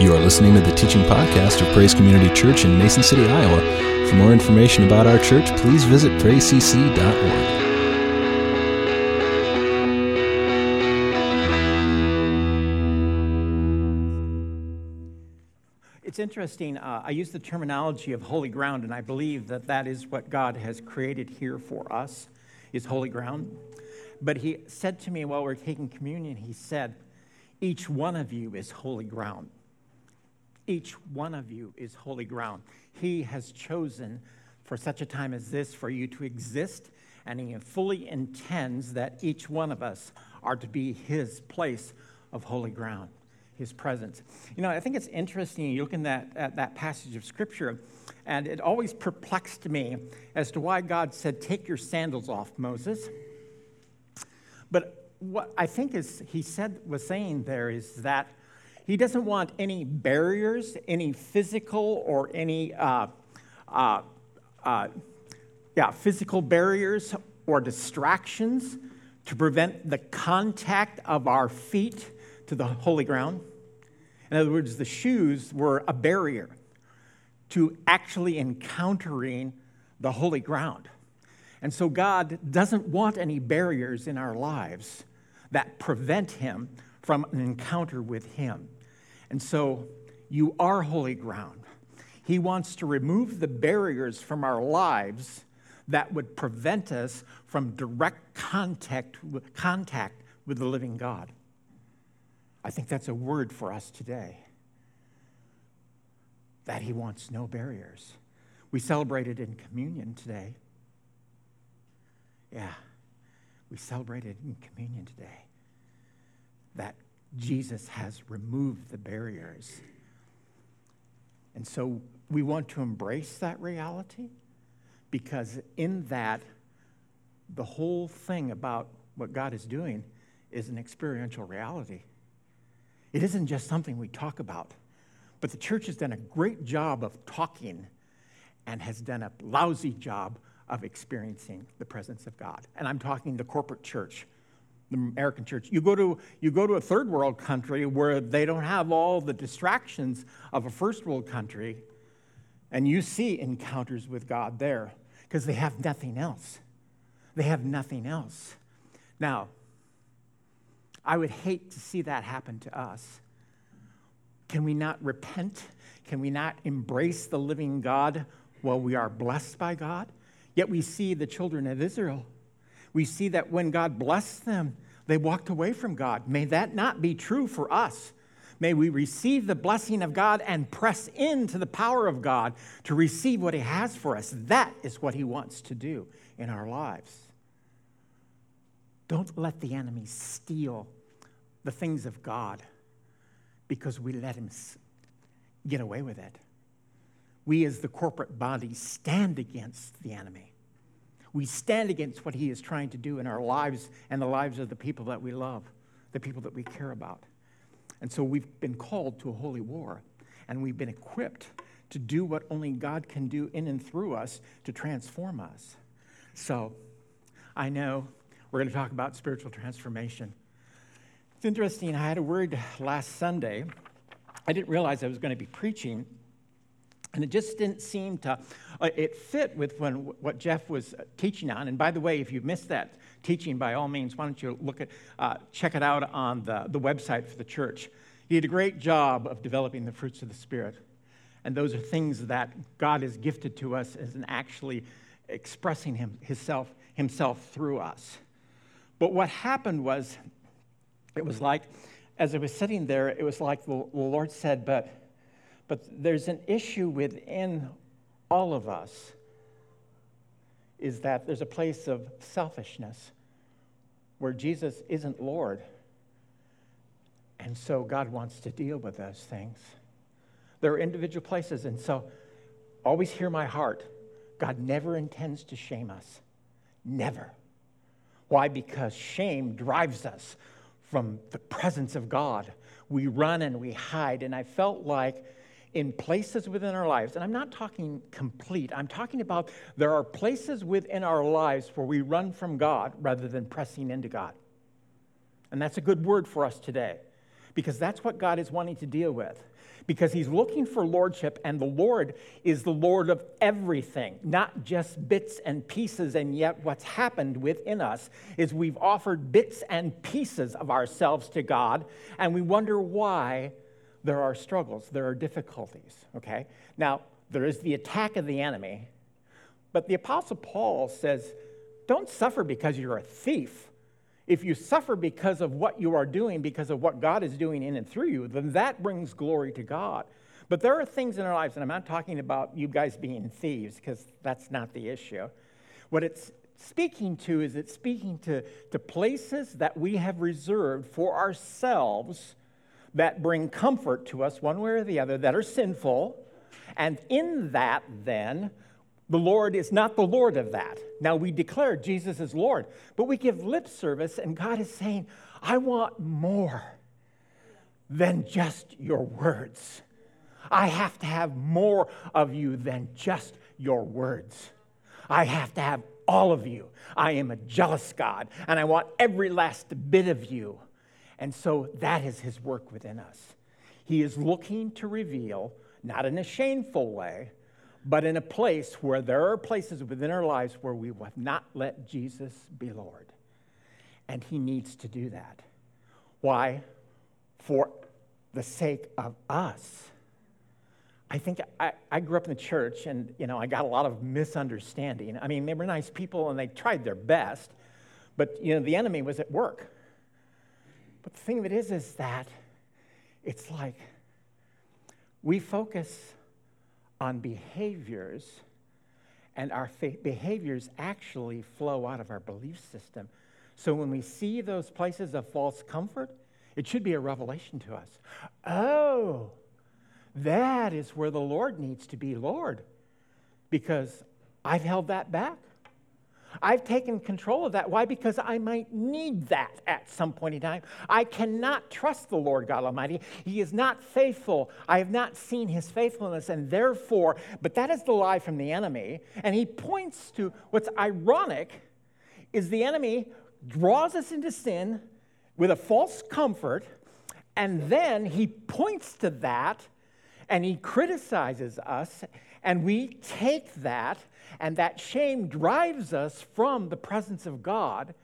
You are listening to the teaching podcast of Praise Community Church in Mason City, Iowa. For more information about our church, please visit praisecc.org. It's interesting. Uh, I use the terminology of holy ground, and I believe that that is what God has created here for us, is holy ground. But He said to me while we we're taking communion, He said, Each one of you is holy ground. Each one of you is holy ground. He has chosen for such a time as this for you to exist, and He fully intends that each one of us are to be His place of holy ground, His presence. You know, I think it's interesting. You look in that, at that passage of Scripture, and it always perplexed me as to why God said, Take your sandals off, Moses. But what I think is he said was saying there is that he doesn't want any barriers, any physical or any, uh, uh, uh, yeah, physical barriers or distractions to prevent the contact of our feet to the holy ground. In other words, the shoes were a barrier to actually encountering the holy ground. And so God doesn't want any barriers in our lives that prevent Him from an encounter with Him. And so you are holy ground. He wants to remove the barriers from our lives that would prevent us from direct contact, contact with the living God. I think that's a word for us today. That He wants no barriers. We celebrated in communion today. Yeah, we celebrated in communion today that Jesus has removed the barriers. And so we want to embrace that reality because in that, the whole thing about what God is doing is an experiential reality. It isn't just something we talk about, but the church has done a great job of talking and has done a lousy job of experiencing the presence of God. And I'm talking the corporate church the American church. You go, to, you go to a third world country where they don't have all the distractions of a first world country, and you see encounters with God there because they have nothing else. They have nothing else. Now, I would hate to see that happen to us. Can we not repent? Can we not embrace the living God while we are blessed by God? Yet we see the children of Israel we see that when God blessed them, they walked away from God. May that not be true for us. May we receive the blessing of God and press into the power of God to receive what He has for us. That is what He wants to do in our lives. Don't let the enemy steal the things of God because we let him get away with it. We, as the corporate body, stand against the enemy we stand against what he is trying to do in our lives and the lives of the people that we love, the people that we care about. And so we've been called to a holy war, and we've been equipped to do what only God can do in and through us to transform us. So I know we're going to talk about spiritual transformation. It's interesting, I had a word last Sunday. I didn't realize I was going to be preaching and it just didn't seem to, uh, it fit with when, what Jeff was uh, teaching on. And by the way, if you've missed that teaching, by all means, why don't you look at, uh, check it out on the, the website for the church. He did a great job of developing the fruits of the Spirit. And those are things that God has gifted to us as an actually expressing him, himself, himself through us. But what happened was, it was like, as I was sitting there, it was like the Lord said, but but there's an issue within all of us is that there's a place of selfishness where Jesus isn't Lord. And so God wants to deal with those things. There are individual places, and so always hear my heart. God never intends to shame us. Never. Why? Because shame drives us from the presence of God. We run and we hide. And I felt like in places within our lives, and I'm not talking complete, I'm talking about there are places within our lives where we run from God rather than pressing into God. And that's a good word for us today because that's what God is wanting to deal with. Because he's looking for lordship, and the Lord is the Lord of everything, not just bits and pieces. And yet, what's happened within us is we've offered bits and pieces of ourselves to God, and we wonder why there are struggles, there are difficulties, okay? Now, there is the attack of the enemy, but the Apostle Paul says, don't suffer because you're a thief if you suffer because of what you are doing, because of what God is doing in and through you, then that brings glory to God. But there are things in our lives, and I'm not talking about you guys being thieves, because that's not the issue. What it's speaking to is it's speaking to, to places that we have reserved for ourselves that bring comfort to us, one way or the other, that are sinful. And in that, then, the Lord is not the Lord of that. Now, we declare Jesus is Lord, but we give lip service, and God is saying, I want more than just your words. I have to have more of you than just your words. I have to have all of you. I am a jealous God, and I want every last bit of you. And so that is his work within us. He is looking to reveal, not in a shameful way, but in a place where there are places within our lives where we have not let Jesus be Lord. And he needs to do that. Why? For the sake of us. I think I, I, grew up in the church and, you know, I got a lot of misunderstanding. I mean, they were nice people and they tried their best, but, you know, the enemy was at work. But the thing of it is, is that it's like we focus on behaviors, and our behaviors actually flow out of our belief system. So when we see those places of false comfort, it should be a revelation to us. Oh, that is where the Lord needs to be Lord, because I've held that back. I've taken control of that. Why? Because I might need that at some point in time. I cannot trust the Lord God Almighty. He is not faithful. I have not seen his faithfulness, and therefore, but that is the lie from the enemy. And he points to what's ironic is the enemy draws us into sin with a false comfort, and then he points to that and he criticizes us, and we take that and that shame drives us from the presence of God,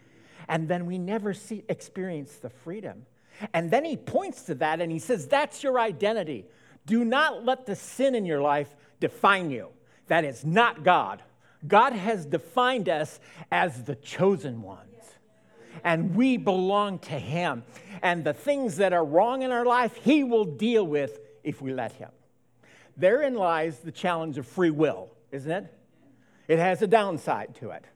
and then we never see, experience the freedom. And then he points to that and he says, That's your identity. Do not let the sin in your life define you. That is not God. God has defined us as the chosen ones. And we belong to Him. And the things that are wrong in our life, He will deal with if we let Him. Therein lies the challenge of free will, isn't it? It has a downside to it.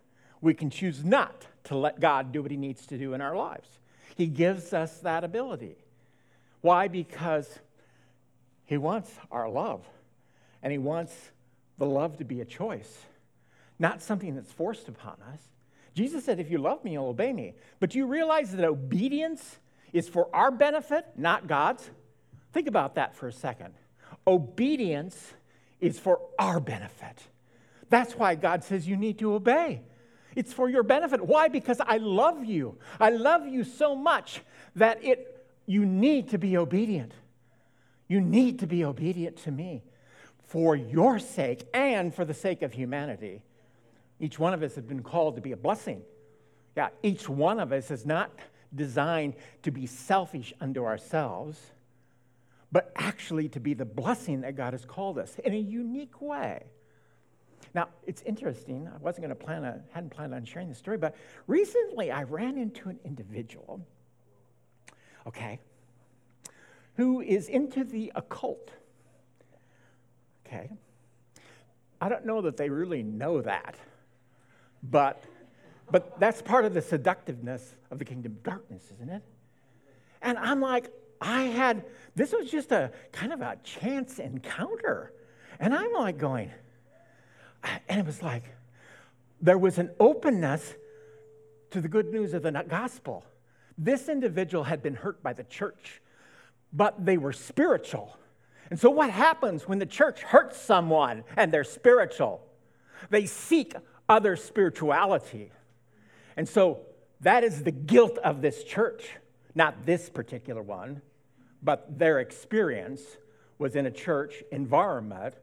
We can choose not to let God do what He needs to do in our lives. He gives us that ability. Why? Because He wants our love, and He wants the love to be a choice, not something that's forced upon us. Jesus said, If you love me, you'll obey me. But do you realize that obedience is for our benefit, not God's? Think about that for a second. Obedience is for our benefit. That's why God says you need to obey. It's for your benefit. Why? Because I love you. I love you so much that it you need to be obedient. You need to be obedient to me for your sake and for the sake of humanity. Each one of us has been called to be a blessing. Yeah, each one of us is not designed to be selfish unto ourselves, but actually to be the blessing that God has called us in a unique way. Now, it's interesting. I wasn't going to plan on, hadn't planned on sharing this story, but recently I ran into an individual, okay, who is into the occult. Okay. I don't know that they really know that, but, but that's part of the seductiveness of the kingdom of darkness, isn't it? And I'm like, I had, this was just a kind of a chance encounter. And I'm like going, and it was like there was an openness to the good news of the gospel. This individual had been hurt by the church, but they were spiritual. And so, what happens when the church hurts someone and they're spiritual? They seek other spirituality. And so, that is the guilt of this church, not this particular one, but their experience was in a church environment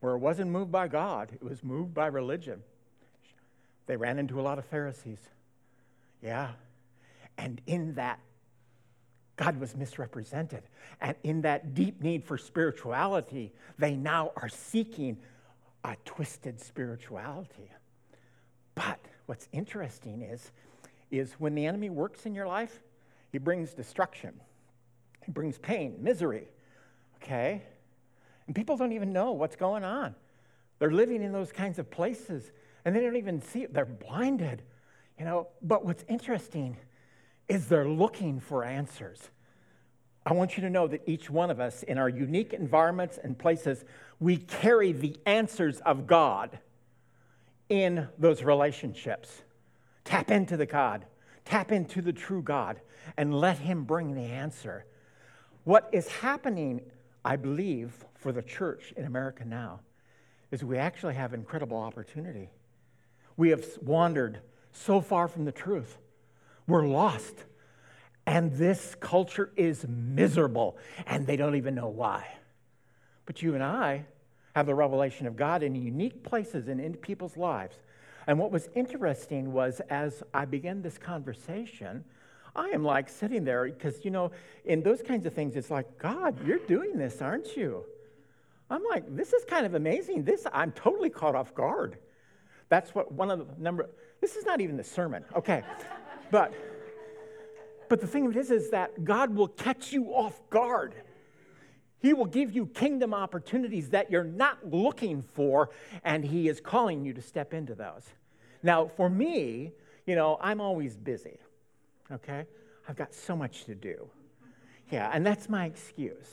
where it wasn't moved by God, it was moved by religion. They ran into a lot of Pharisees. Yeah. And in that, God was misrepresented. And in that deep need for spirituality, they now are seeking a twisted spirituality. But what's interesting is, is when the enemy works in your life, he brings destruction, he brings pain, misery, okay? And people don't even know what's going on. They're living in those kinds of places and they don't even see it. They're blinded, you know. But what's interesting is they're looking for answers. I want you to know that each one of us, in our unique environments and places, we carry the answers of God in those relationships. Tap into the God, tap into the true God, and let Him bring the answer. What is happening, I believe, for the church in America now is we actually have incredible opportunity. We have wandered so far from the truth. We're lost. And this culture is miserable, and they don't even know why. But you and I have the revelation of God in unique places and in people's lives. And what was interesting was as I began this conversation, I am like sitting there because, you know, in those kinds of things, it's like, God, you're doing this, aren't you? I'm like, this is kind of amazing. This, I'm totally caught off guard. That's what one of the number, this is not even the sermon, okay. but, but the thing of it is, is that God will catch you off guard. He will give you kingdom opportunities that you're not looking for, and He is calling you to step into those. Now, for me, you know, I'm always busy, okay? I've got so much to do. Yeah, and that's my excuse.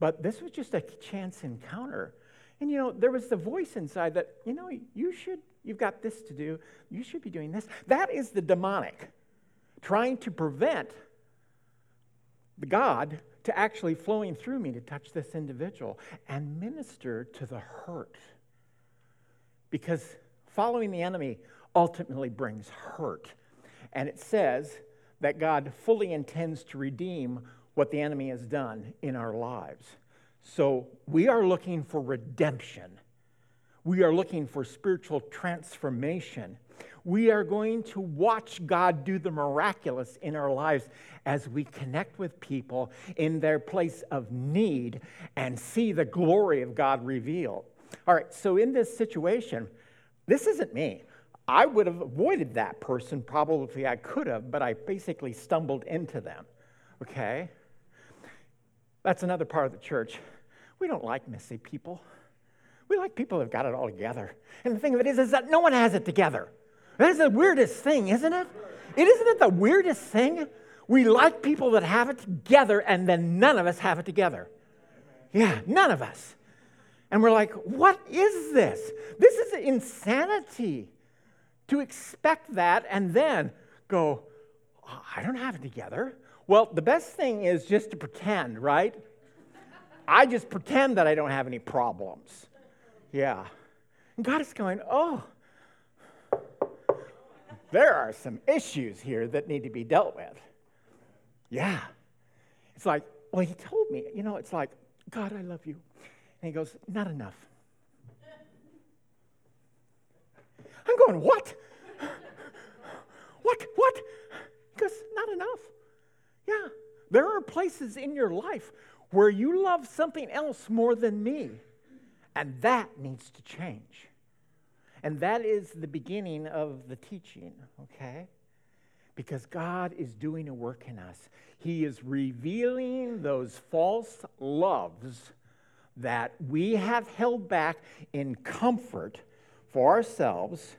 But this was just a chance encounter and you know, there was the voice inside that, you know, you should, you've got this to do, you should be doing this. That is the demonic trying to prevent the God to actually flowing through me to touch this individual and minister to the hurt. Because following the enemy ultimately brings hurt. And it says that God fully intends to redeem what the enemy has done in our lives. So we are looking for redemption. We are looking for spiritual transformation. We are going to watch God do the miraculous in our lives as we connect with people in their place of need and see the glory of God revealed. All right, so in this situation, this isn't me. I would have avoided that person probably I could have, but I basically stumbled into them. Okay? That's another part of the church. We don't like messy people. We like people who've got it all together. And the thing of it is, is that no one has it together. That is the weirdest thing, isn't it? It isn't it the weirdest thing? We like people that have it together, and then none of us have it together. Yeah, none of us. And we're like, what is this? This is insanity to expect that and then go, oh, I don't have it together. Well, the best thing is just to pretend, right? I just pretend that I don't have any problems. Yeah. And God is going, oh, there are some issues here that need to be dealt with. Yeah. It's like, well, he told me, you know, it's like, God, I love you. And he goes, not enough. I'm going, what? What? What? Because not enough. Yeah. There are places in your life where you love something else more than me. And that needs to change. And that is the beginning of the teaching, okay? Because God is doing a work in us. He is revealing those false loves that we have held back in comfort for ourselves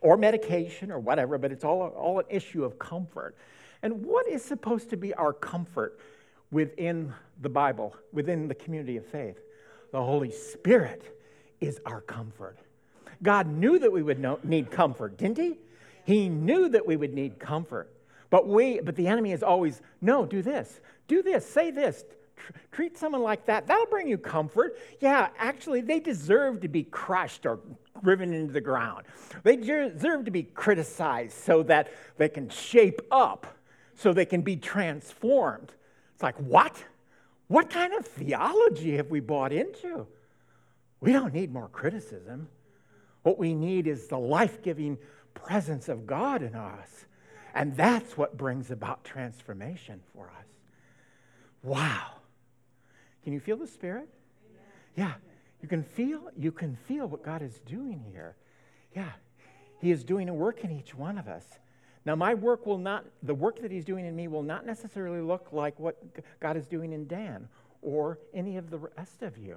or medication or whatever, but it's all, all an issue of comfort. And what is supposed to be our comfort within the Bible, within the community of faith. The Holy Spirit is our comfort. God knew that we would know, need comfort, didn't he? He knew that we would need comfort. But we but the enemy is always, no, do this. Do this, say this. Tr- treat someone like that. That'll bring you comfort. Yeah, actually they deserve to be crushed or driven into the ground. They deserve to be criticized so that they can shape up, so they can be transformed. It's like, what? What kind of theology have we bought into? We don't need more criticism. What we need is the life giving presence of God in us. And that's what brings about transformation for us. Wow. Can you feel the Spirit? Yeah. You can feel, you can feel what God is doing here. Yeah. He is doing a work in each one of us. Now, my work will not, the work that He's doing in me will not necessarily look like what God is doing in Dan or any of the rest of you.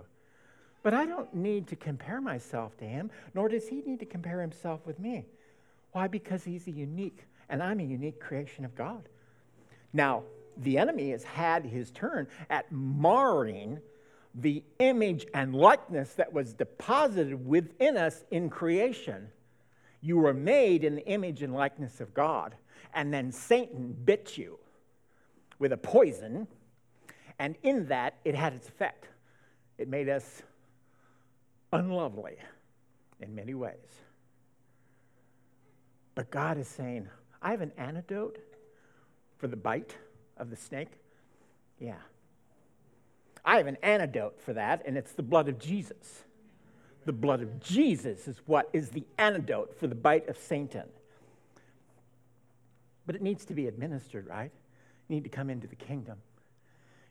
But I don't need to compare myself to Him, nor does He need to compare Himself with me. Why? Because He's a unique, and I'm a unique creation of God. Now, the enemy has had his turn at marring the image and likeness that was deposited within us in creation. You were made in the image and likeness of God, and then Satan bit you with a poison, and in that it had its effect. It made us unlovely in many ways. But God is saying, I have an antidote for the bite of the snake? Yeah. I have an antidote for that, and it's the blood of Jesus. The blood of Jesus is what is the antidote for the bite of Satan. But it needs to be administered, right? You need to come into the kingdom.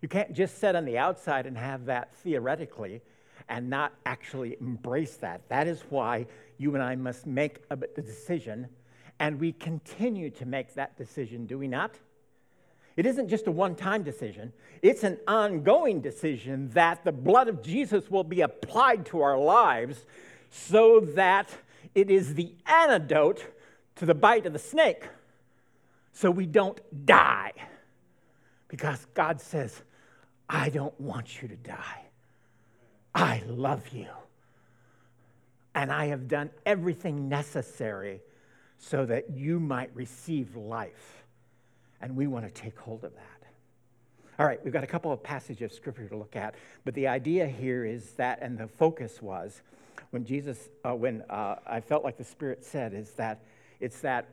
You can't just sit on the outside and have that theoretically and not actually embrace that. That is why you and I must make a decision, and we continue to make that decision, do we not? It isn't just a one time decision, it's an ongoing decision that the blood of Jesus will be applied to our lives so that it is the antidote to the bite of the snake so we don't die. Because God says, I don't want you to die. I love you. And I have done everything necessary so that you might receive life and we want to take hold of that. All right, we've got a couple of passages of scripture to look at, but the idea here is that, and the focus was, when Jesus, uh, when uh, I felt like the Spirit said, is that it's that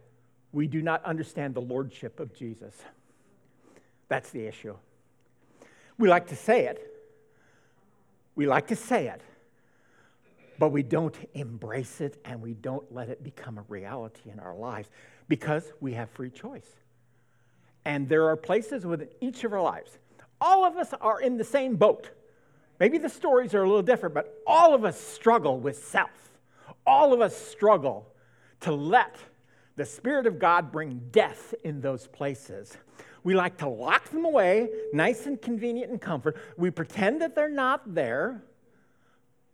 we do not understand the lordship of Jesus. That's the issue. We like to say it. We like to say it, but we don't embrace it and we don't let it become a reality in our lives because we have free choice. And there are places within each of our lives. All of us are in the same boat. Maybe the stories are a little different, but all of us struggle with self. All of us struggle to let the Spirit of God bring death in those places. We like to lock them away, nice and convenient and comfort. We pretend that they're not there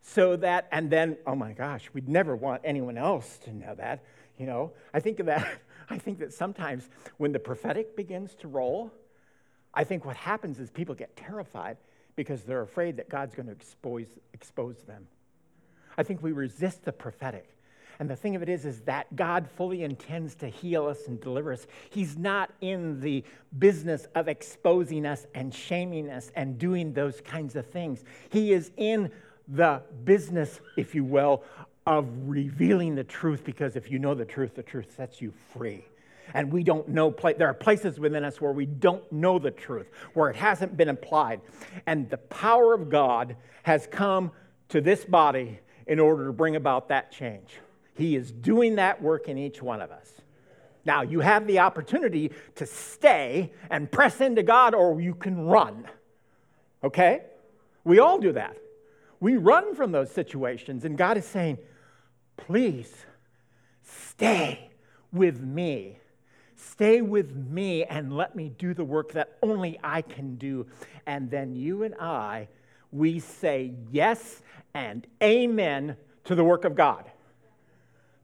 so that, and then, oh my gosh, we'd never want anyone else to know that. You know, I think of that I think that sometimes when the prophetic begins to roll, I think what happens is people get terrified because they're afraid that God's going to expose, expose them. I think we resist the prophetic. And the thing of it is, is that God fully intends to heal us and deliver us. He's not in the business of exposing us and shaming us and doing those kinds of things. He is in the business, if you will, of revealing the truth because if you know the truth, the truth sets you free. And we don't know, there are places within us where we don't know the truth, where it hasn't been applied. And the power of God has come to this body in order to bring about that change. He is doing that work in each one of us. Now, you have the opportunity to stay and press into God, or you can run. Okay? We all do that. We run from those situations, and God is saying, Please stay with me. Stay with me and let me do the work that only I can do. And then you and I, we say yes and amen to the work of God.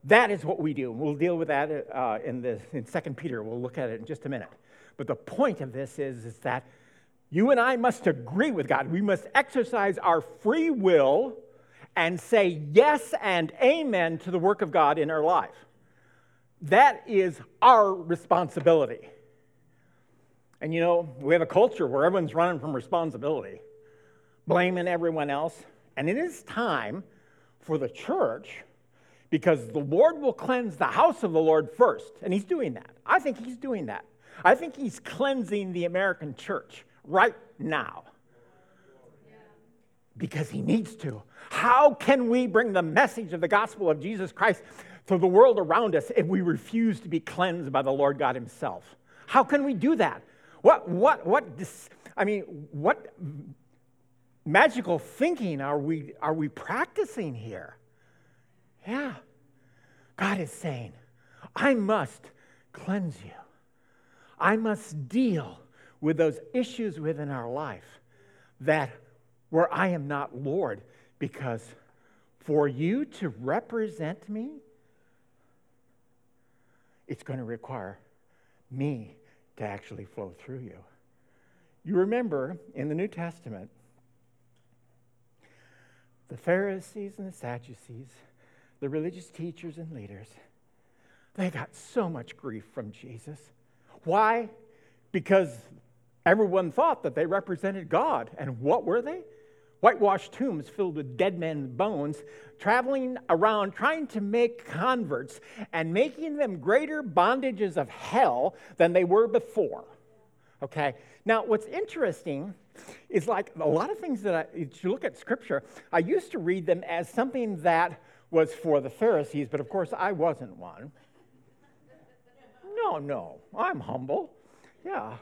That is what we do. We'll deal with that uh, in, the, in 2 Peter. We'll look at it in just a minute. But the point of this is, is that you and I must agree with God. We must exercise our free will and say yes and amen to the work of God in our life. That is our responsibility. And you know, we have a culture where everyone's running from responsibility, blaming everyone else. And it is time for the church, because the Lord will cleanse the house of the Lord first. And He's doing that. I think He's doing that. I think He's cleansing the American church right now because he needs to. How can we bring the message of the gospel of Jesus Christ to the world around us if we refuse to be cleansed by the Lord God himself? How can we do that? What, what, what, I mean, what magical thinking are we, are we practicing here? Yeah. God is saying, I must cleanse you. I must deal with those issues within our life that where I am not Lord, because for you to represent me, it's going to require me to actually flow through you. You remember in the New Testament, the Pharisees and the Sadducees, the religious teachers and leaders, they got so much grief from Jesus. Why? Because everyone thought that they represented God. And what were they? Whitewashed tombs filled with dead men's bones, traveling around trying to make converts and making them greater bondages of hell than they were before. Okay? Now, what's interesting is like a lot of things that I, if you look at scripture, I used to read them as something that was for the Pharisees, but of course I wasn't one. No, no, I'm humble. Yeah.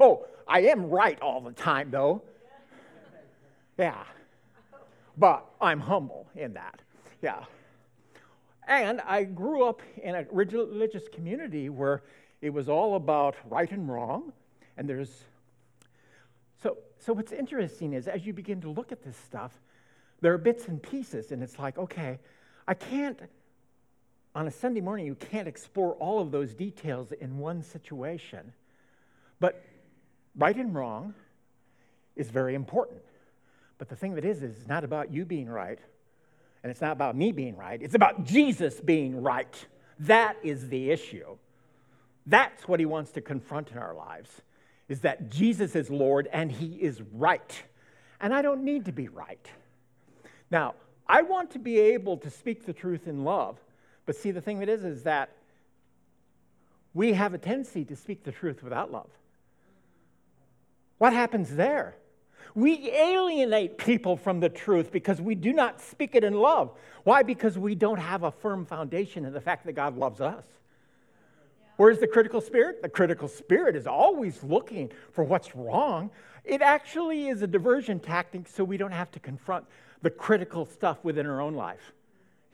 Oh, I am right all the time, though. Yeah. But I'm humble in that. Yeah. And I grew up in a religious community where it was all about right and wrong. And there's. So, so what's interesting is as you begin to look at this stuff, there are bits and pieces. And it's like, okay, I can't, on a Sunday morning, you can't explore all of those details in one situation. But right and wrong is very important. But the thing that is, is it's not about you being right, and it's not about me being right. It's about Jesus being right. That is the issue. That's what he wants to confront in our lives, is that Jesus is Lord and he is right. And I don't need to be right. Now, I want to be able to speak the truth in love. But see, the thing that is, is that we have a tendency to speak the truth without love. What happens there? We alienate people from the truth because we do not speak it in love. Why? Because we don't have a firm foundation in the fact that God loves us. Where's the critical spirit? The critical spirit is always looking for what's wrong. It actually is a diversion tactic so we don't have to confront the critical stuff within our own life.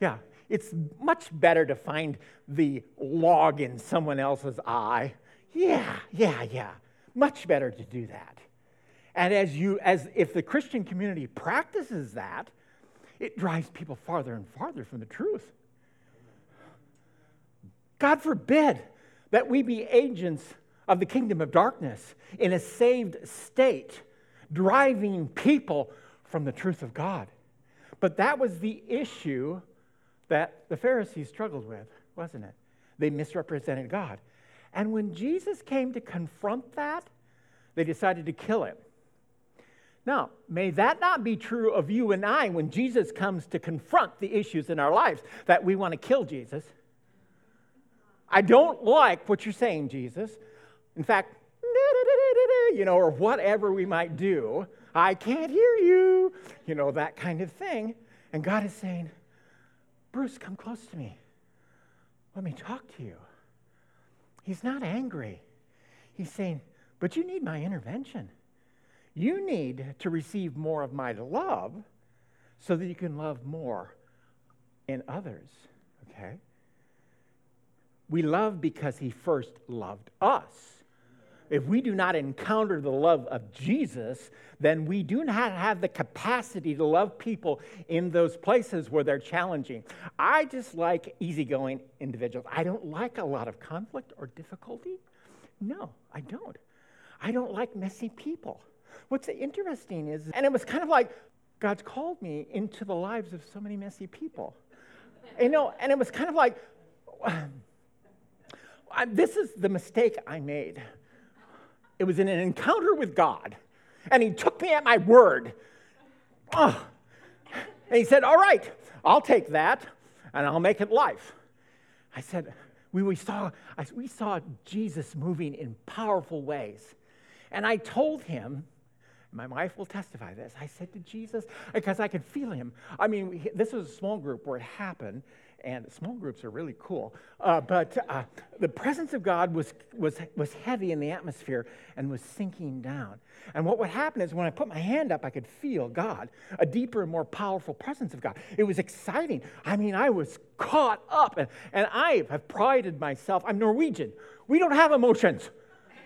Yeah, it's much better to find the log in someone else's eye. Yeah, yeah, yeah. Much better to do that. And as you, as if the Christian community practices that, it drives people farther and farther from the truth. God forbid that we be agents of the kingdom of darkness in a saved state, driving people from the truth of God. But that was the issue that the Pharisees struggled with, wasn't it? They misrepresented God. And when Jesus came to confront that, they decided to kill him. Now, may that not be true of you and I when Jesus comes to confront the issues in our lives that we want to kill Jesus. I don't like what you're saying, Jesus. In fact, you know, or whatever we might do. I can't hear you, you know, that kind of thing. And God is saying, Bruce, come close to me. Let me talk to you. He's not angry. He's saying, but you need my intervention. You need to receive more of my love so that you can love more in others. Okay? We love because he first loved us. If we do not encounter the love of Jesus, then we do not have the capacity to love people in those places where they're challenging. I just like easygoing individuals. I don't like a lot of conflict or difficulty. No, I don't. I don't like messy people. What's interesting is, and it was kind of like God's called me into the lives of so many messy people. you know, and it was kind of like, um, this is the mistake I made. It was in an encounter with God, and He took me at my word. Oh. And He said, All right, I'll take that and I'll make it life. I said, we, we, saw, we saw Jesus moving in powerful ways. And I told him, My wife will testify this. I said to Jesus, because I could feel him. I mean, this was a small group where it happened, and small groups are really cool. Uh, but uh, the presence of God was, was, was heavy in the atmosphere and was sinking down. And what would happen is when I put my hand up, I could feel God, a deeper and more powerful presence of God. It was exciting. I mean, I was caught up, and, and I have prided myself. I'm Norwegian. We don't have emotions.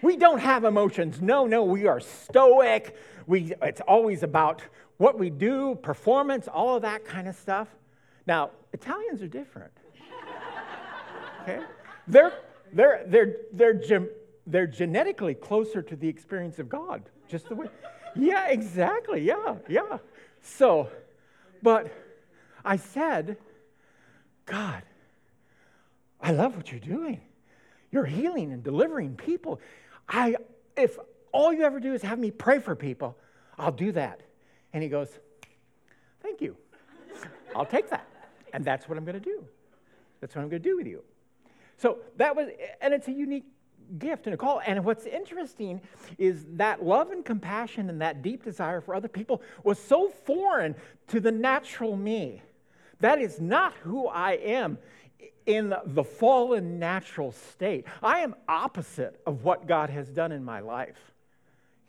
We don't have emotions. No, no, we are stoic. We, it's always about what we do, performance, all of that kind of stuff. Now, Italians are different. Okay? They're, they're, they're, they're, they're genetically closer to the experience of God, just the way. Yeah, exactly. Yeah, yeah. So, but I said, God, I love what you're doing. You're healing and delivering people. I, if all you ever do is have me pray for people, I'll do that. And he goes, Thank you. I'll take that. And that's what I'm going to do. That's what I'm going to do with you. So that was, and it's a unique gift and a call. And what's interesting is that love and compassion and that deep desire for other people was so foreign to the natural me. That is not who I am in the fallen natural state. I am opposite of what God has done in my life.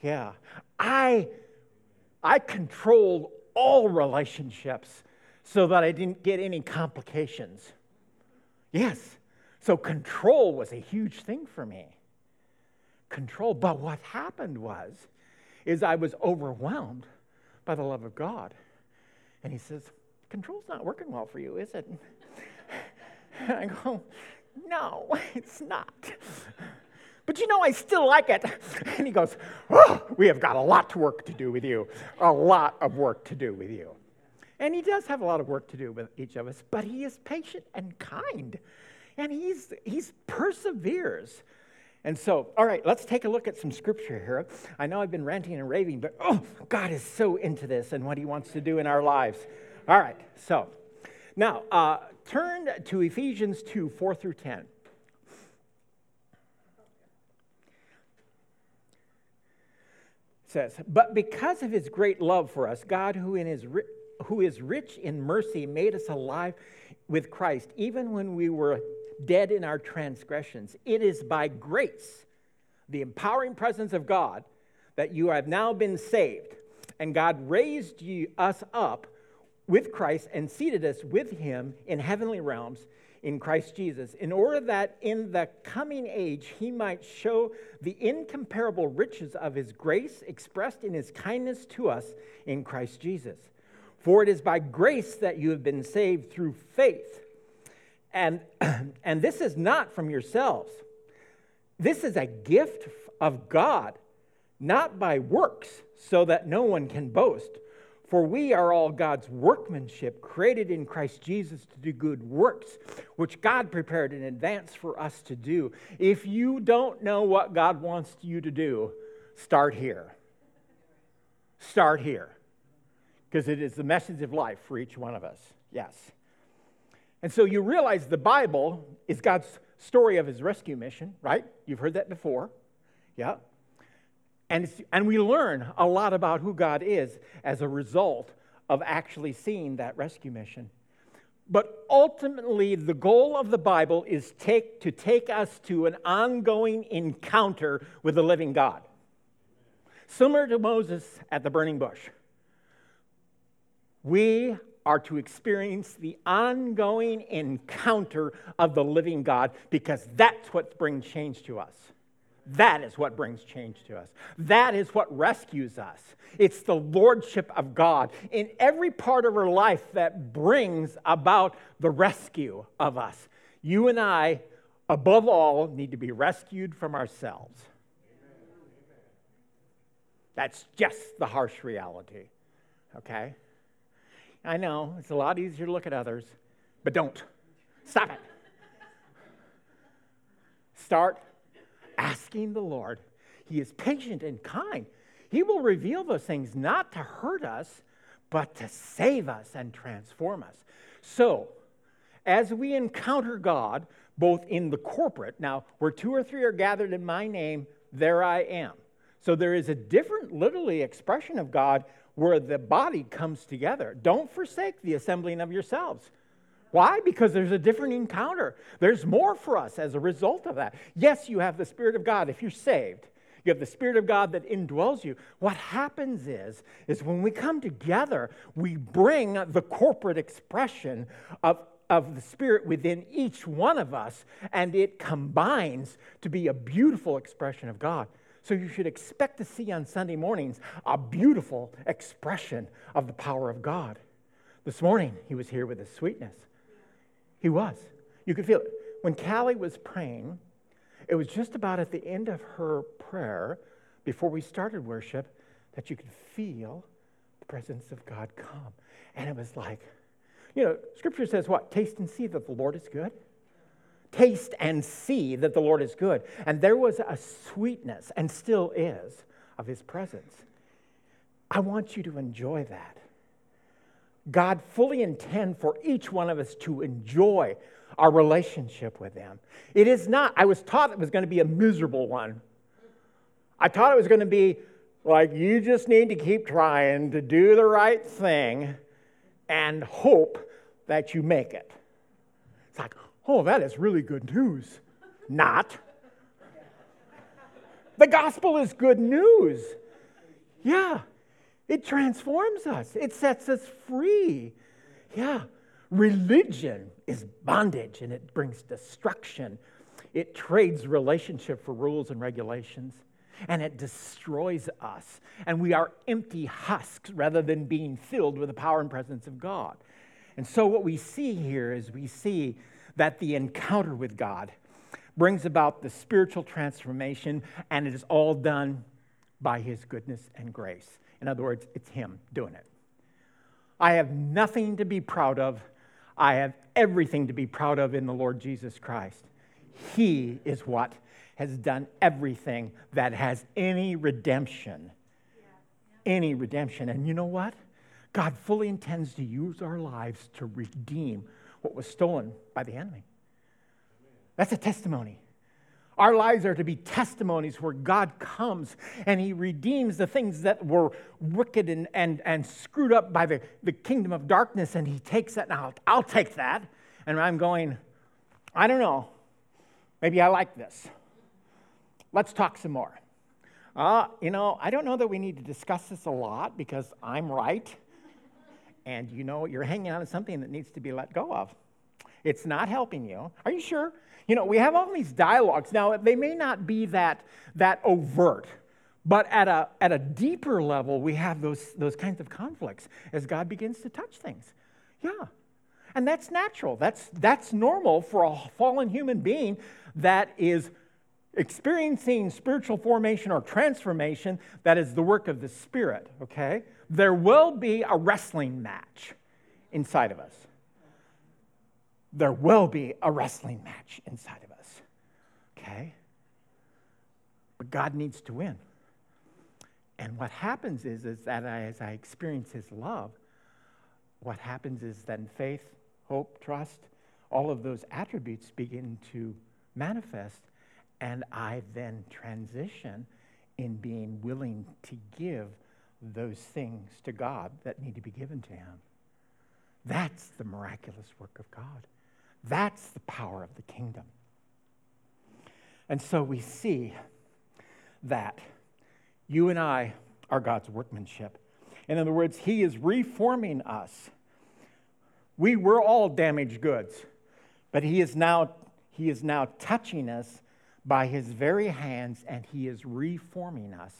Yeah. I I controlled all relationships so that I didn't get any complications. Yes. So control was a huge thing for me. Control. But what happened was, is I was overwhelmed by the love of God. And he says, Control's not working well for you, is it? And I go, No, it's not. But you know, I still like it. And he goes, oh, We have got a lot of work to do with you. A lot of work to do with you. And he does have a lot of work to do with each of us, but he is patient and kind. And he's, he's perseveres. And so, all right, let's take a look at some scripture here. I know I've been ranting and raving, but oh, God is so into this and what he wants to do in our lives. All right, so now uh, turn to Ephesians 2 4 through 10. It says, But because of his great love for us, God, who in his who is rich in mercy, made us alive with Christ, even when we were dead in our transgressions. It is by grace, the empowering presence of God, that you have now been saved. And God raised you, us up with Christ and seated us with him in heavenly realms in Christ Jesus, in order that in the coming age he might show the incomparable riches of his grace expressed in his kindness to us in Christ Jesus. For it is by grace that you have been saved through faith. And, and this is not from yourselves. This is a gift of God, not by works, so that no one can boast. For we are all God's workmanship, created in Christ Jesus to do good works, which God prepared in advance for us to do. If you don't know what God wants you to do, start here. Start here because it is the message of life for each one of us. Yes. And so you realize the Bible is God's story of his rescue mission, right? You've heard that before. Yeah. And, and we learn a lot about who God is as a result of actually seeing that rescue mission. But ultimately, the goal of the Bible is take, to take us to an ongoing encounter with the living God. Similar to Moses at the burning bush. We are to experience the ongoing encounter of the living God because that's what brings change to us. That is what brings change to us. That is what rescues us. It's the lordship of God in every part of our life that brings about the rescue of us. You and I, above all, need to be rescued from ourselves. That's just the harsh reality, okay? I know, it's a lot easier to look at others, but don't. Stop it. Start asking the Lord. He is patient and kind. He will reveal those things not to hurt us, but to save us and transform us. So, as we encounter God, both in the corporate, now, where two or three are gathered in my name, there I am. So there is a different, literally, expression of God where the body comes together. Don't forsake the assembling of yourselves. Why? Because there's a different encounter. There's more for us as a result of that. Yes, you have the Spirit of God if you're saved. You have the Spirit of God that indwells you. What happens is, is when we come together, we bring the corporate expression of, of the Spirit within each one of us, and it combines to be a beautiful expression of God. So you should expect to see on Sunday mornings a beautiful expression of the power of God. This morning, he was here with his sweetness. He was. You could feel it. When Callie was praying, it was just about at the end of her prayer, before we started worship, that you could feel the presence of God come. And it was like, you know, scripture says what? Taste and see that the Lord is good. Taste and see that the Lord is good. And there was a sweetness, and still is, of his presence. I want you to enjoy that. God fully intend for each one of us to enjoy our relationship with Him. It is not, I was taught it was going to be a miserable one. I thought it was going to be like you just need to keep trying to do the right thing and hope that you make it. It's like, oh, that is really good news. Not. The gospel is good news. Yeah. It transforms us, it sets us free. Yeah. Religion is bondage and it brings destruction. It trades relationship for rules and regulations and it destroys us. And we are empty husks rather than being filled with the power and presence of God. And so, what we see here is we see that the encounter with God brings about the spiritual transformation, and it is all done by His goodness and grace. In other words, it's Him doing it. I have nothing to be proud of. I have everything to be proud of in the Lord Jesus Christ. He is what has done everything that has any redemption. Any redemption. And you know what? God fully intends to use our lives to redeem what was stolen by the enemy. That's a testimony. Our lives are to be testimonies where God comes and He redeems the things that were wicked and, and, and screwed up by the, the kingdom of darkness, and He takes that. Now, I'll take that. And I'm going, I don't know. Maybe I like this. Let's talk some more. Uh, you know, I don't know that we need to discuss this a lot because I'm right. And you know, you're hanging on to something that needs to be let go of. It's not helping you. Are you sure? You know, we have all these dialogues. Now, they may not be that, that overt, but at a, at a deeper level, we have those, those kinds of conflicts as God begins to touch things. Yeah. And that's natural. That's, that's normal for a fallen human being that is experiencing spiritual formation or transformation that is the work of the Spirit, okay? There will be a wrestling match inside of us there will be a wrestling match inside of us. Okay? But God needs to win. And what happens is, is that as I experience His love, what happens is then faith, hope, trust, all of those attributes begin to manifest, and I then transition in being willing to give those things to God that need to be given to Him. That's the miraculous work of God. That's the power of the kingdom. And so we see that you and I are God's workmanship. In other words, He is reforming us. We were all damaged goods, but He is now, he is now touching us by His very hands, and He is reforming us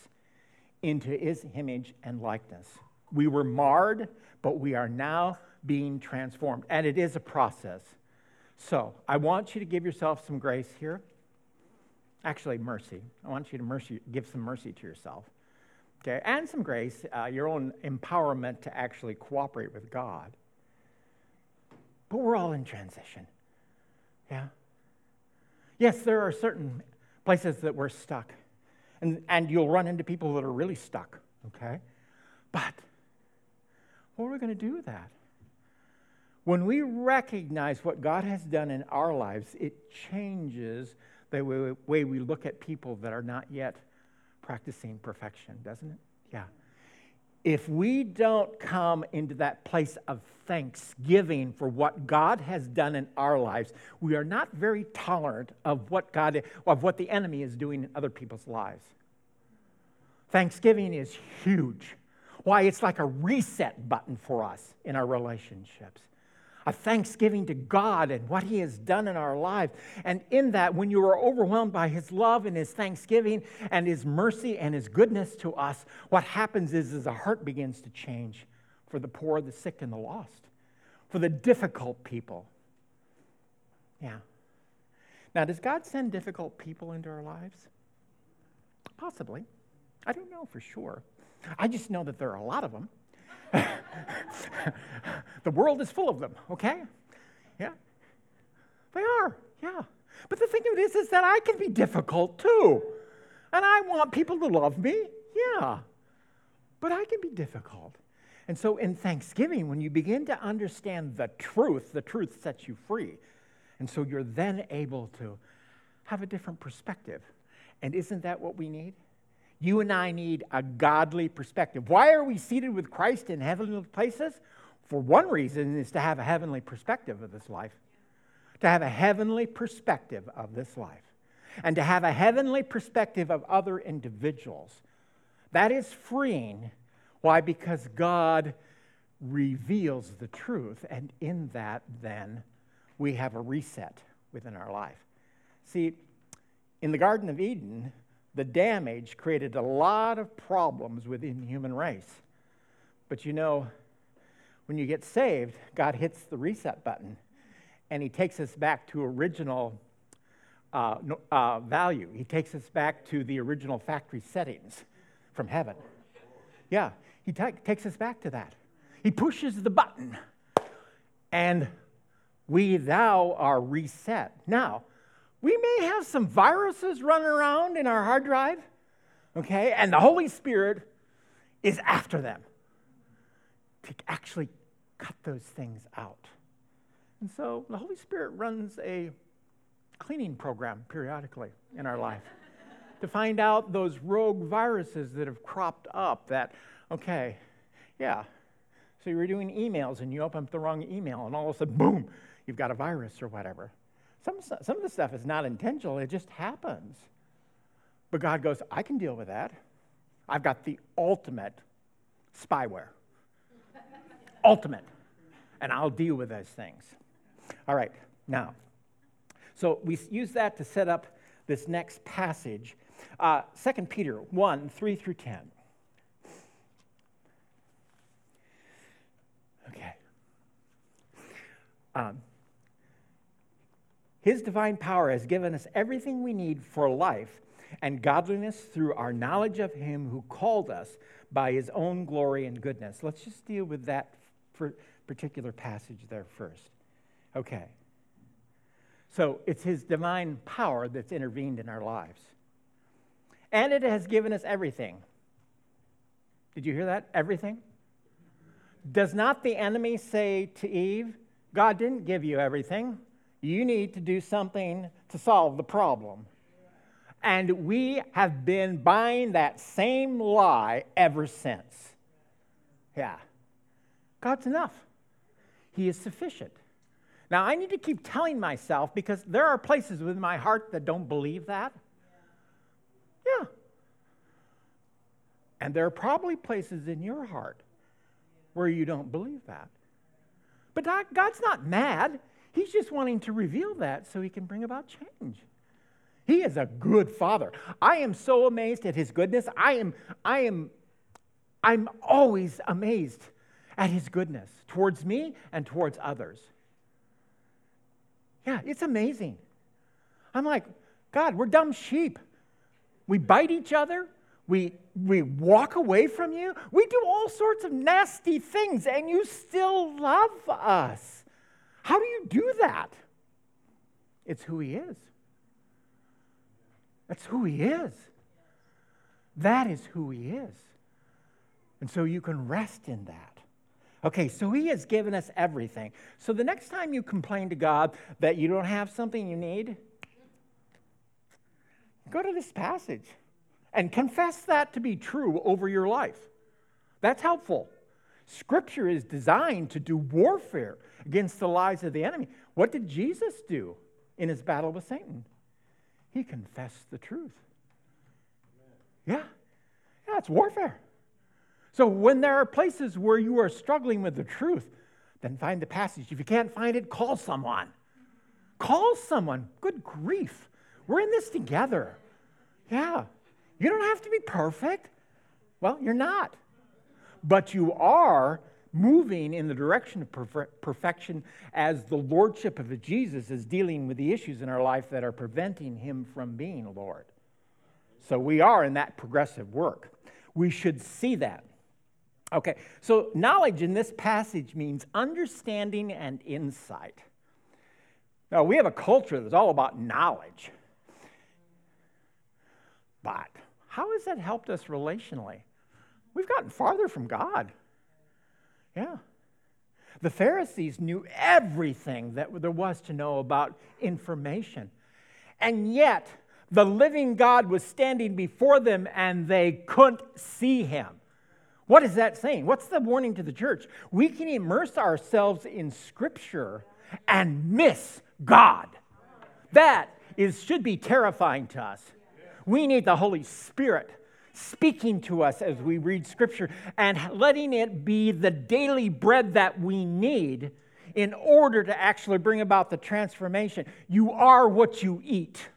into His image and likeness. We were marred, but we are now being transformed. And it is a process. So I want you to give yourself some grace here. Actually, mercy. I want you to mercy, give some mercy to yourself. Okay, and some grace, uh, your own empowerment to actually cooperate with God. But we're all in transition. Yeah? Yes, there are certain places that we're stuck. And, and you'll run into people that are really stuck, okay? But what are we going to do with that? When we recognize what God has done in our lives, it changes the way we look at people that are not yet practicing perfection, doesn't it? Yeah. If we don't come into that place of thanksgiving for what God has done in our lives, we are not very tolerant of what God of what the enemy is doing in other people's lives. Thanksgiving is huge. Why? It's like a reset button for us in our relationships a thanksgiving to God and what He has done in our lives. And in that, when you are overwhelmed by His love and His thanksgiving and His mercy and His goodness to us, what happens is, is a heart begins to change for the poor, the sick, and the lost, for the difficult people. Yeah. Now, does God send difficult people into our lives? Possibly. I don't know for sure. I just know that there are a lot of them. the world is full of them, okay? Yeah. They are, yeah. But the thing of it is, is that I can be difficult too. And I want people to love me, yeah. But I can be difficult. And so in Thanksgiving, when you begin to understand the truth, the truth sets you free. And so you're then able to have a different perspective. And isn't that what we need? You and I need a godly perspective. Why are we seated with Christ in heavenly places? For one reason is to have a heavenly perspective of this life. To have a heavenly perspective of this life. And to have a heavenly perspective of other individuals. That is freeing. Why? Because God reveals the truth. And in that, then, we have a reset within our life. See, in the Garden of Eden, the damage created a lot of problems within the human race. But you know, when you get saved, God hits the reset button and He takes us back to original uh, uh, value. He takes us back to the original factory settings from heaven. Yeah, He t- takes us back to that. He pushes the button and we thou are reset. Now, we may have some viruses running around in our hard drive, okay? And the Holy Spirit is after them to actually cut those things out. And so the Holy Spirit runs a cleaning program periodically in our life to find out those rogue viruses that have cropped up that, okay, yeah. So you were doing emails and you open up the wrong email and all of a sudden, boom, you've got a virus or whatever. Some, some of the stuff is not intentional, it just happens. But God goes, I can deal with that. I've got the ultimate spyware. ultimate. And I'll deal with those things. All right, now, so we use that to set up this next passage. Uh, 2 Peter 1 3 through 10. Okay. Um, his divine power has given us everything we need for life and godliness through our knowledge of Him who called us by His own glory and goodness. Let's just deal with that particular passage there first. Okay. So it's His divine power that's intervened in our lives. And it has given us everything. Did you hear that? Everything? Does not the enemy say to Eve, God didn't give you everything? You need to do something to solve the problem. And we have been buying that same lie ever since. Yeah. God's enough, He is sufficient. Now, I need to keep telling myself because there are places within my heart that don't believe that. Yeah. And there are probably places in your heart where you don't believe that. But God's not mad. He's just wanting to reveal that so he can bring about change. He is a good father. I am so amazed at his goodness. I am, I am, I'm always amazed at his goodness towards me and towards others. Yeah, it's amazing. I'm like, God, we're dumb sheep. We bite each other. We, we walk away from you. We do all sorts of nasty things, and you still love us. How do you do that? It's who He is. That's who He is. That is who He is. And so you can rest in that. Okay, so He has given us everything. So the next time you complain to God that you don't have something you need, go to this passage. and confess that to be true over your life. That's helpful. Scripture is designed to do warfare against the lies of the enemy. What did Jesus do in his battle with Satan? He confessed the truth. Yeah. Yeah, it's warfare. So when there are places where you are struggling with the truth, then find the passage. If you can't find it, call someone. Call someone. Good grief. We're in this together. Yeah. You don't have to be perfect. Well, you're not. But you are moving in the direction of perfection as the lordship of Jesus is dealing with the issues in our life that are preventing him from being Lord. So we are in that progressive work. We should see that. Okay, so knowledge in this passage means understanding and insight. Now, we have a culture that's all about knowledge. But how has that helped us relationally? We've gotten farther from God. Yeah. The Pharisees knew everything that there was to know about information. And yet, the living God was standing before them and they couldn't see him. What is that saying? What's the warning to the church? We can immerse ourselves in Scripture and miss God. That is, should be terrifying to us. We need the Holy Spirit speaking to us as we read Scripture and letting it be the daily bread that we need in order to actually bring about the transformation. You are what you eat.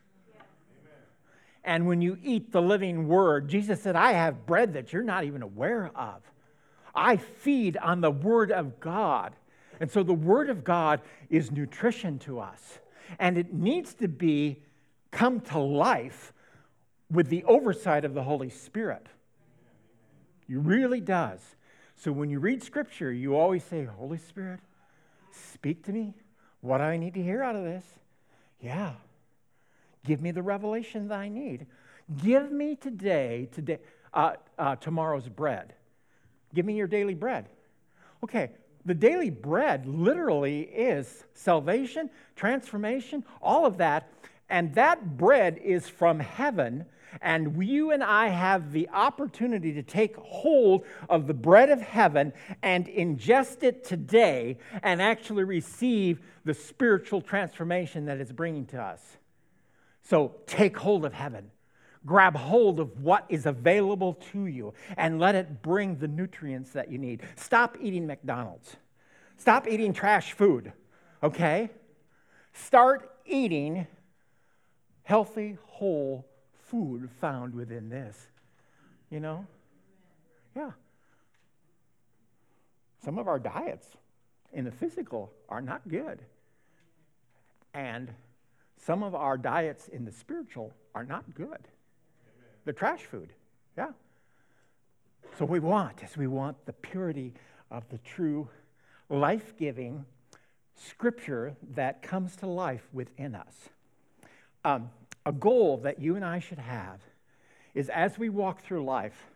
And when you eat the living word, Jesus said, I have bread that you're not even aware of. I feed on the word of God. And so the word of God is nutrition to us. And it needs to be come to life with the oversight of the Holy Spirit. It really does. So when you read scripture, you always say, Holy Spirit, speak to me. What do I need to hear out of this? Yeah. Give me the revelation that I need. Give me today, today uh, uh, tomorrow's bread. Give me your daily bread. Okay, the daily bread literally is salvation, transformation, all of that. And that bread is from heaven. And you and I have the opportunity to take hold of the bread of heaven and ingest it today and actually receive the spiritual transformation that it's bringing to us. So take hold of heaven. Grab hold of what is available to you and let it bring the nutrients that you need. Stop eating McDonald's. Stop eating trash food, okay? Start eating healthy, whole food found within this. You know? Yeah. Some of our diets in the physical are not good. And some of our diets in the spiritual are not good. They're trash food. Yeah. So we want is we want the purity of the true life-giving scripture that comes to life within us. Um, a goal that you and I should have is as we walk through life,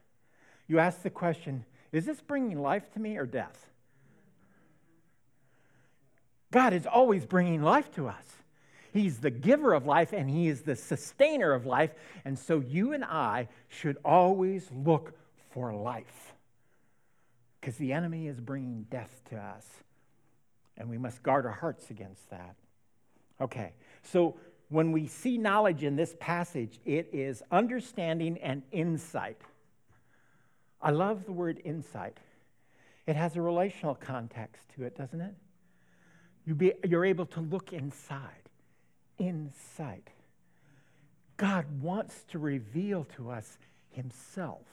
you ask the question is this bringing life to me or death? God is always bringing life to us. He's the giver of life and He is the sustainer of life. And so you and I should always look for life because the enemy is bringing death to us. And we must guard our hearts against that. Okay, so when we see knowledge in this passage, it is understanding and insight. I love the word insight. It has a relational context to it, doesn't it? You be, you're able to look inside insight. God wants to reveal to us Himself.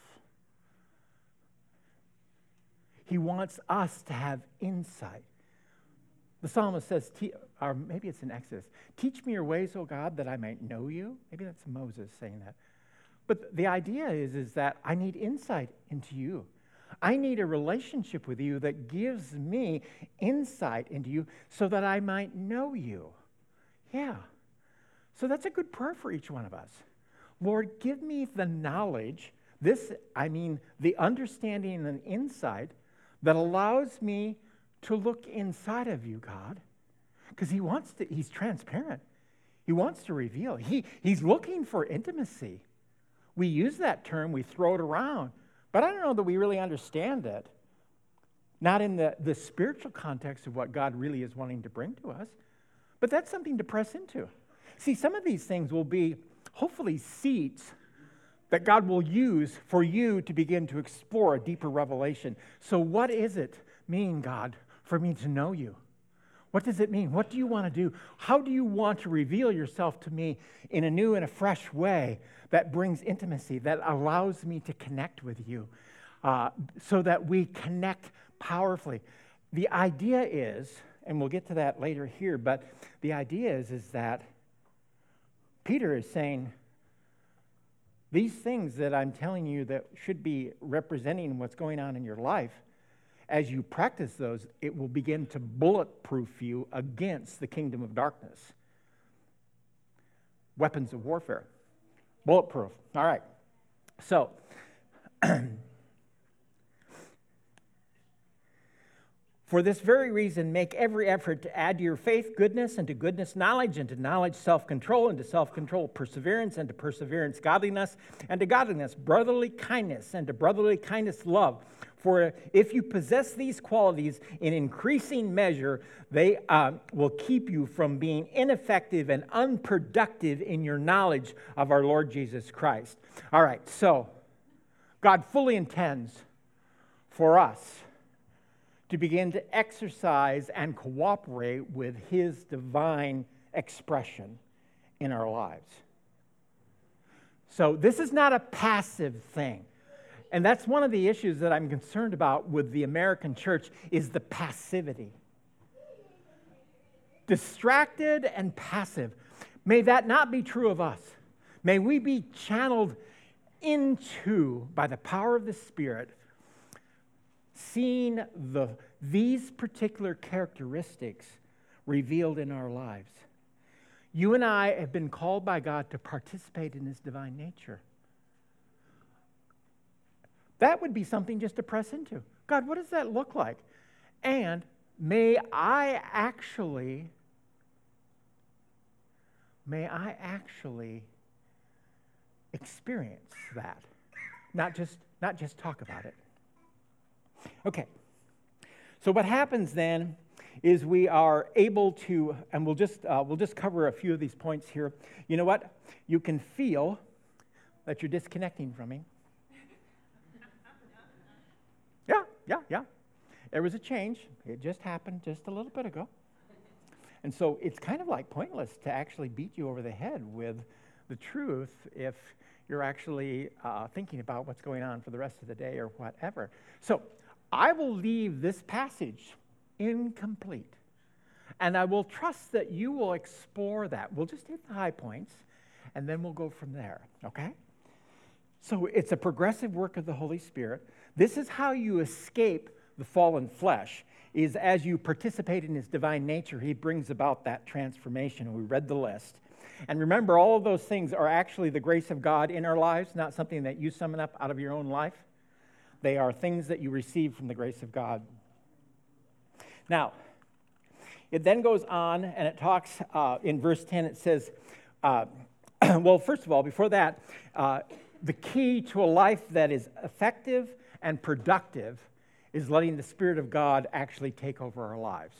He wants us to have insight. The psalmist says, or maybe it's in Exodus, teach me your ways, O God, that I might know you. Maybe that's Moses saying that. But the idea is, is that I need insight into you. I need a relationship with you that gives me insight into you so that I might know you. Yeah. So that's a good prayer for each one of us. Lord, give me the knowledge, this, I mean, the understanding and insight that allows me to look inside of you, God. Because he wants to, he's transparent. He wants to reveal. He, he's looking for intimacy We use that term, we throw it around, but I don't know that we really understand it. Not in the, the spiritual context of what God really is wanting to bring to us, but that's something to press into. See, some of these things will be hopefully seeds that God will use for you to begin to explore a deeper revelation. So, what does it mean, God, for me to know you? What does it mean? What do you want to do? How do you want to reveal yourself to me in a new and a fresh way that brings intimacy, that allows me to connect with you, uh, so that we connect powerfully? The idea is, and we'll get to that later here, but the idea is, is that Peter is saying, these things that I'm telling you that should be representing what's going on in your life, as you practice those, it will begin to bulletproof you against the kingdom of darkness. Weapons of warfare. Bulletproof. All right. So, For this very reason, make every effort to add to your faith goodness, and to goodness, knowledge, and to knowledge, self control, and to self control, perseverance, and to perseverance, godliness, and to godliness, brotherly kindness, and to brotherly kindness, love. For if you possess these qualities in increasing measure, they uh, will keep you from being ineffective and unproductive in your knowledge of our Lord Jesus Christ. All right, so God fully intends for us to begin to exercise and cooperate with His divine expression in our lives. So, this is not a passive thing. And that's one of the issues that I'm concerned about with the American church is the passivity. Distracted and passive. May that not be true of us. May we be channeled into, by the power of the Spirit, seeing the, these particular characteristics revealed in our lives. You and I have been called by God to participate in His divine nature. That would be something just to press into. God, what does that look like? And may I actually, may I actually experience that, not just, not just talk about it. Okay. So what happens then is we are able to, and we'll just, uh, we'll just cover a few of these points here. You know what? You can feel that you're disconnecting from me. Yeah, yeah. There was a change. It just happened just a little bit ago. And so it's kind of like pointless to actually beat you over the head with the truth if you're actually uh, thinking about what's going on for the rest of the day or whatever. So I will leave this passage incomplete. And I will trust that you will explore that. We'll just hit the high points and then we'll go from there, okay? So it's a progressive work of the Holy Spirit. This is how you escape the fallen flesh is as you participate in his divine nature, he brings about that transformation. We read the list. And remember, all of those things are actually the grace of God in our lives, not something that you summon up out of your own life. They are things that you receive from the grace of God. Now, it then goes on and it talks uh, in verse 10, it says, uh, well, first of all, before that, uh, the key to a life that is effective and productive is letting the Spirit of God actually take over our lives.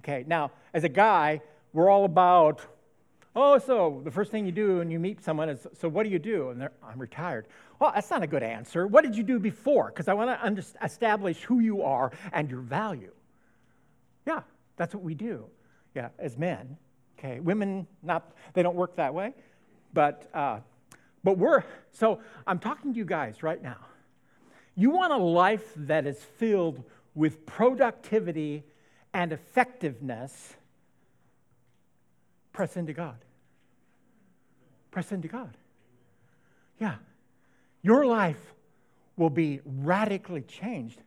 Okay, now, as a guy, we're all about Oh, so the first thing you do when you meet someone is, so what do you do? And I'm retired. Well, that's not a good answer. What did you do before? Because I want to under- establish who you are and your value. Yeah, that's what we do. Yeah, as men. Okay, women not they don't work that way, but uh, but we're so I'm talking to you guys right now. You want a life that is filled with productivity and effectiveness press into God. Press into God. Yeah. Your life will be radically changed.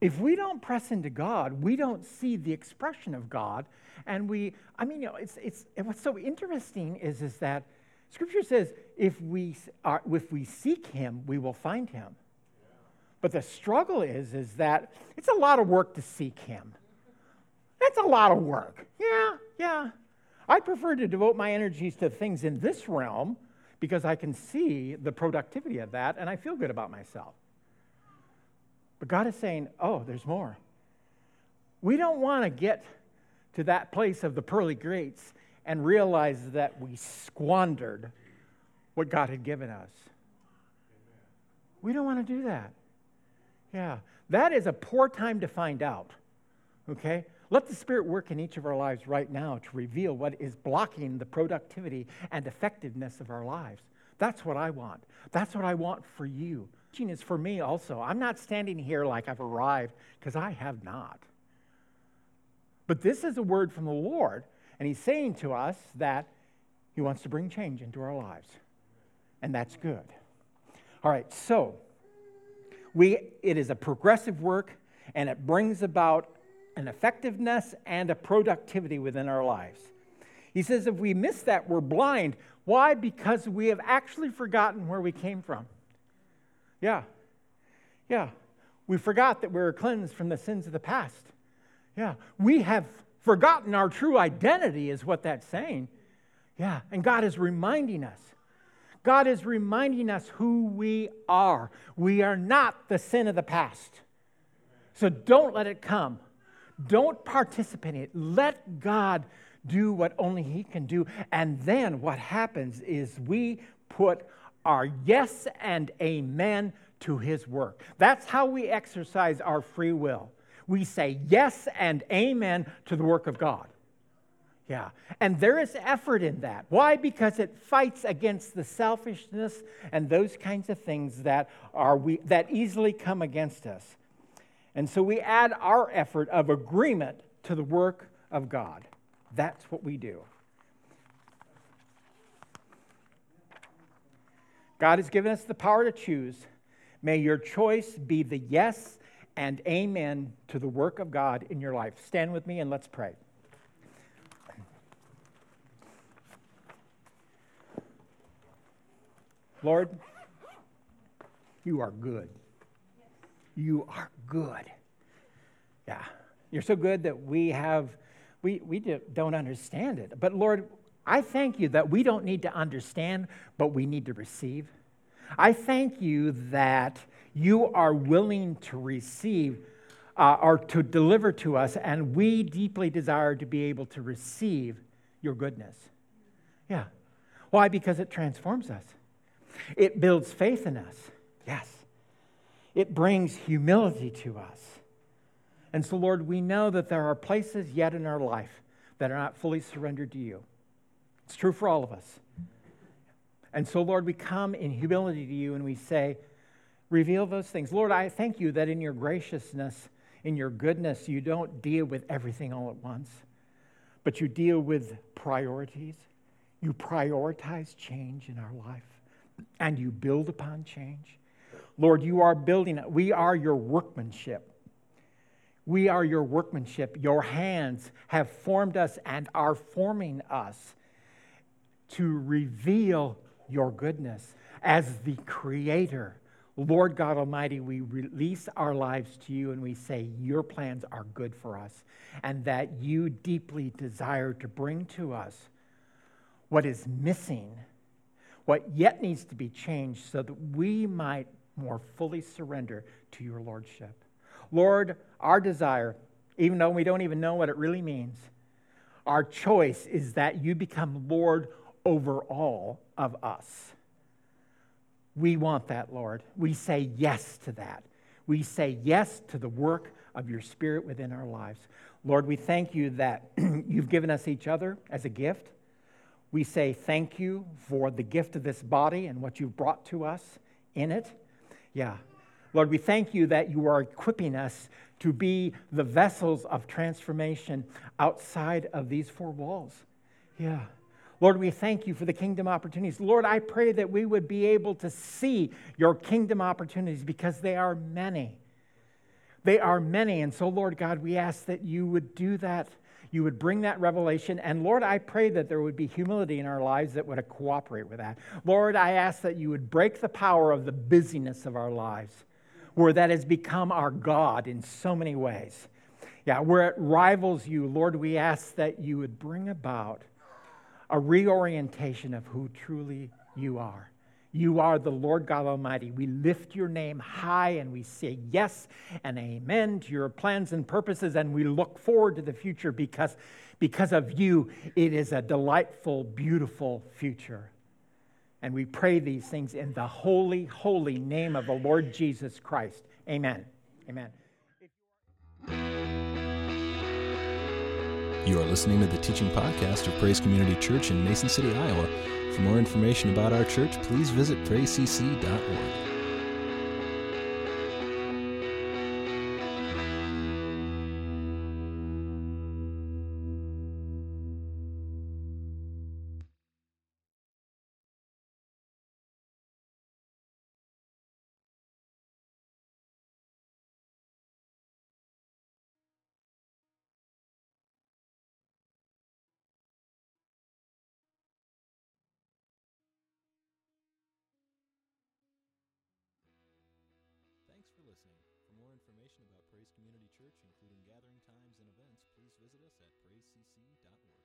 If we don't press into God, we don't see the expression of God. And we, I mean, you know, it's, it's, what's so interesting is, is that Scripture says if we, are, if we seek Him, we will find Him. But the struggle is, is that it's a lot of work to seek Him. That's a lot of work. Yeah, yeah. I prefer to devote my energies to things in this realm because I can see the productivity of that and I feel good about myself. But God is saying, oh, there's more. We don't want to get to that place of the pearly gates and realize that we squandered what God had given us. We don't want to do that. Yeah, that is a poor time to find out. Okay? Let the Spirit work in each of our lives right now to reveal what is blocking the productivity and effectiveness of our lives. That's what I want. That's what I want for you. Teaching is for me also. I'm not standing here like I've arrived because I have not. But this is a word from the Lord, and He's saying to us that He wants to bring change into our lives. And that's good. All right, so we, it is a progressive work, and it brings about an effectiveness and a productivity within our lives. He says if we miss that, we're blind. Why? Because we have actually forgotten where we came from. Yeah. Yeah. We forgot that we were cleansed from the sins of the past. Yeah. We have forgotten our true identity, is what that's saying. Yeah. And God is reminding us. God is reminding us who we are. We are not the sin of the past. So don't let it come. Don't participate in it. Let God do what only He can do. And then what happens is we put our yes and amen to His work. That's how we exercise our free will. We say yes and amen to the work of God. Yeah. And there is effort in that. Why? Because it fights against the selfishness and those kinds of things that are we, that easily come against us. And so we add our effort of agreement to the work of God. That's what we do. God has given us the power to choose. May your choice be the yes and amen to the work of God in your life. Stand with me and let's pray. Lord, you are good. You are good. Yeah. You're so good that we have, we, we don't understand it. But Lord, I thank you that we don't need to understand, but we need to receive. I thank you that you are willing to receive uh, or to deliver to us, and we deeply desire to be able to receive your goodness. Yeah. Why? Because it transforms us, it builds faith in us. Yes. It brings humility to us. And so, Lord, we know that there are places yet in our life that are not fully surrendered to you. It's true for all of us. And so, Lord, we come in humility to you and we say, reveal those things. Lord, I thank you that in your graciousness, in your goodness, you don't deal with everything all at once, but you deal with priorities. You prioritize change in our life, and you build upon change. Lord, you are building it. We are your workmanship. We are your workmanship. Your hands have formed us and are forming us to reveal your goodness. As the creator, Lord God Almighty, we release our lives to you and we say, Your plans are good for us, and that you deeply desire to bring to us what is missing, what yet needs to be changed, so that we might more fully surrender to your Lordship. Lord, our desire, even though we don't even know what it really means, our choice is that you become Lord over all of us. We want that, Lord. We say yes to that. We say yes to the work of your Spirit within our lives. Lord, we thank you that you've given us each other as a gift. We say thank you for the gift of this body and what you've brought to us in it. Yeah. Lord, we thank you that you are equipping us to be the vessels of transformation outside of these four walls. Yeah. Lord, we thank you for the kingdom opportunities. Lord, I pray that we would be able to see your kingdom opportunities because they are many. They are many. And so, Lord God, we ask that you would do that you would bring that revelation. And Lord, I pray that there would be humility in our lives that would cooperate with that. Lord, I ask that you would break the power of the busyness of our lives, where that has become our God in so many ways. Yeah, where it rivals you, Lord, we ask that you would bring about a reorientation of who truly You are. You are the Lord God Almighty. We lift your name high and we say yes and amen to your plans and purposes, and we look forward to the future because, because of you, it is a delightful, beautiful future. And we pray these things in the holy, holy name of the Lord Jesus Christ. Amen. Amen. You are listening to the teaching podcast of Praise Community Church in Mason City, Iowa. For more information about our church, please visit praisecc.org. information about Praise Community Church, including gathering times and events, please visit us at praisecc.org.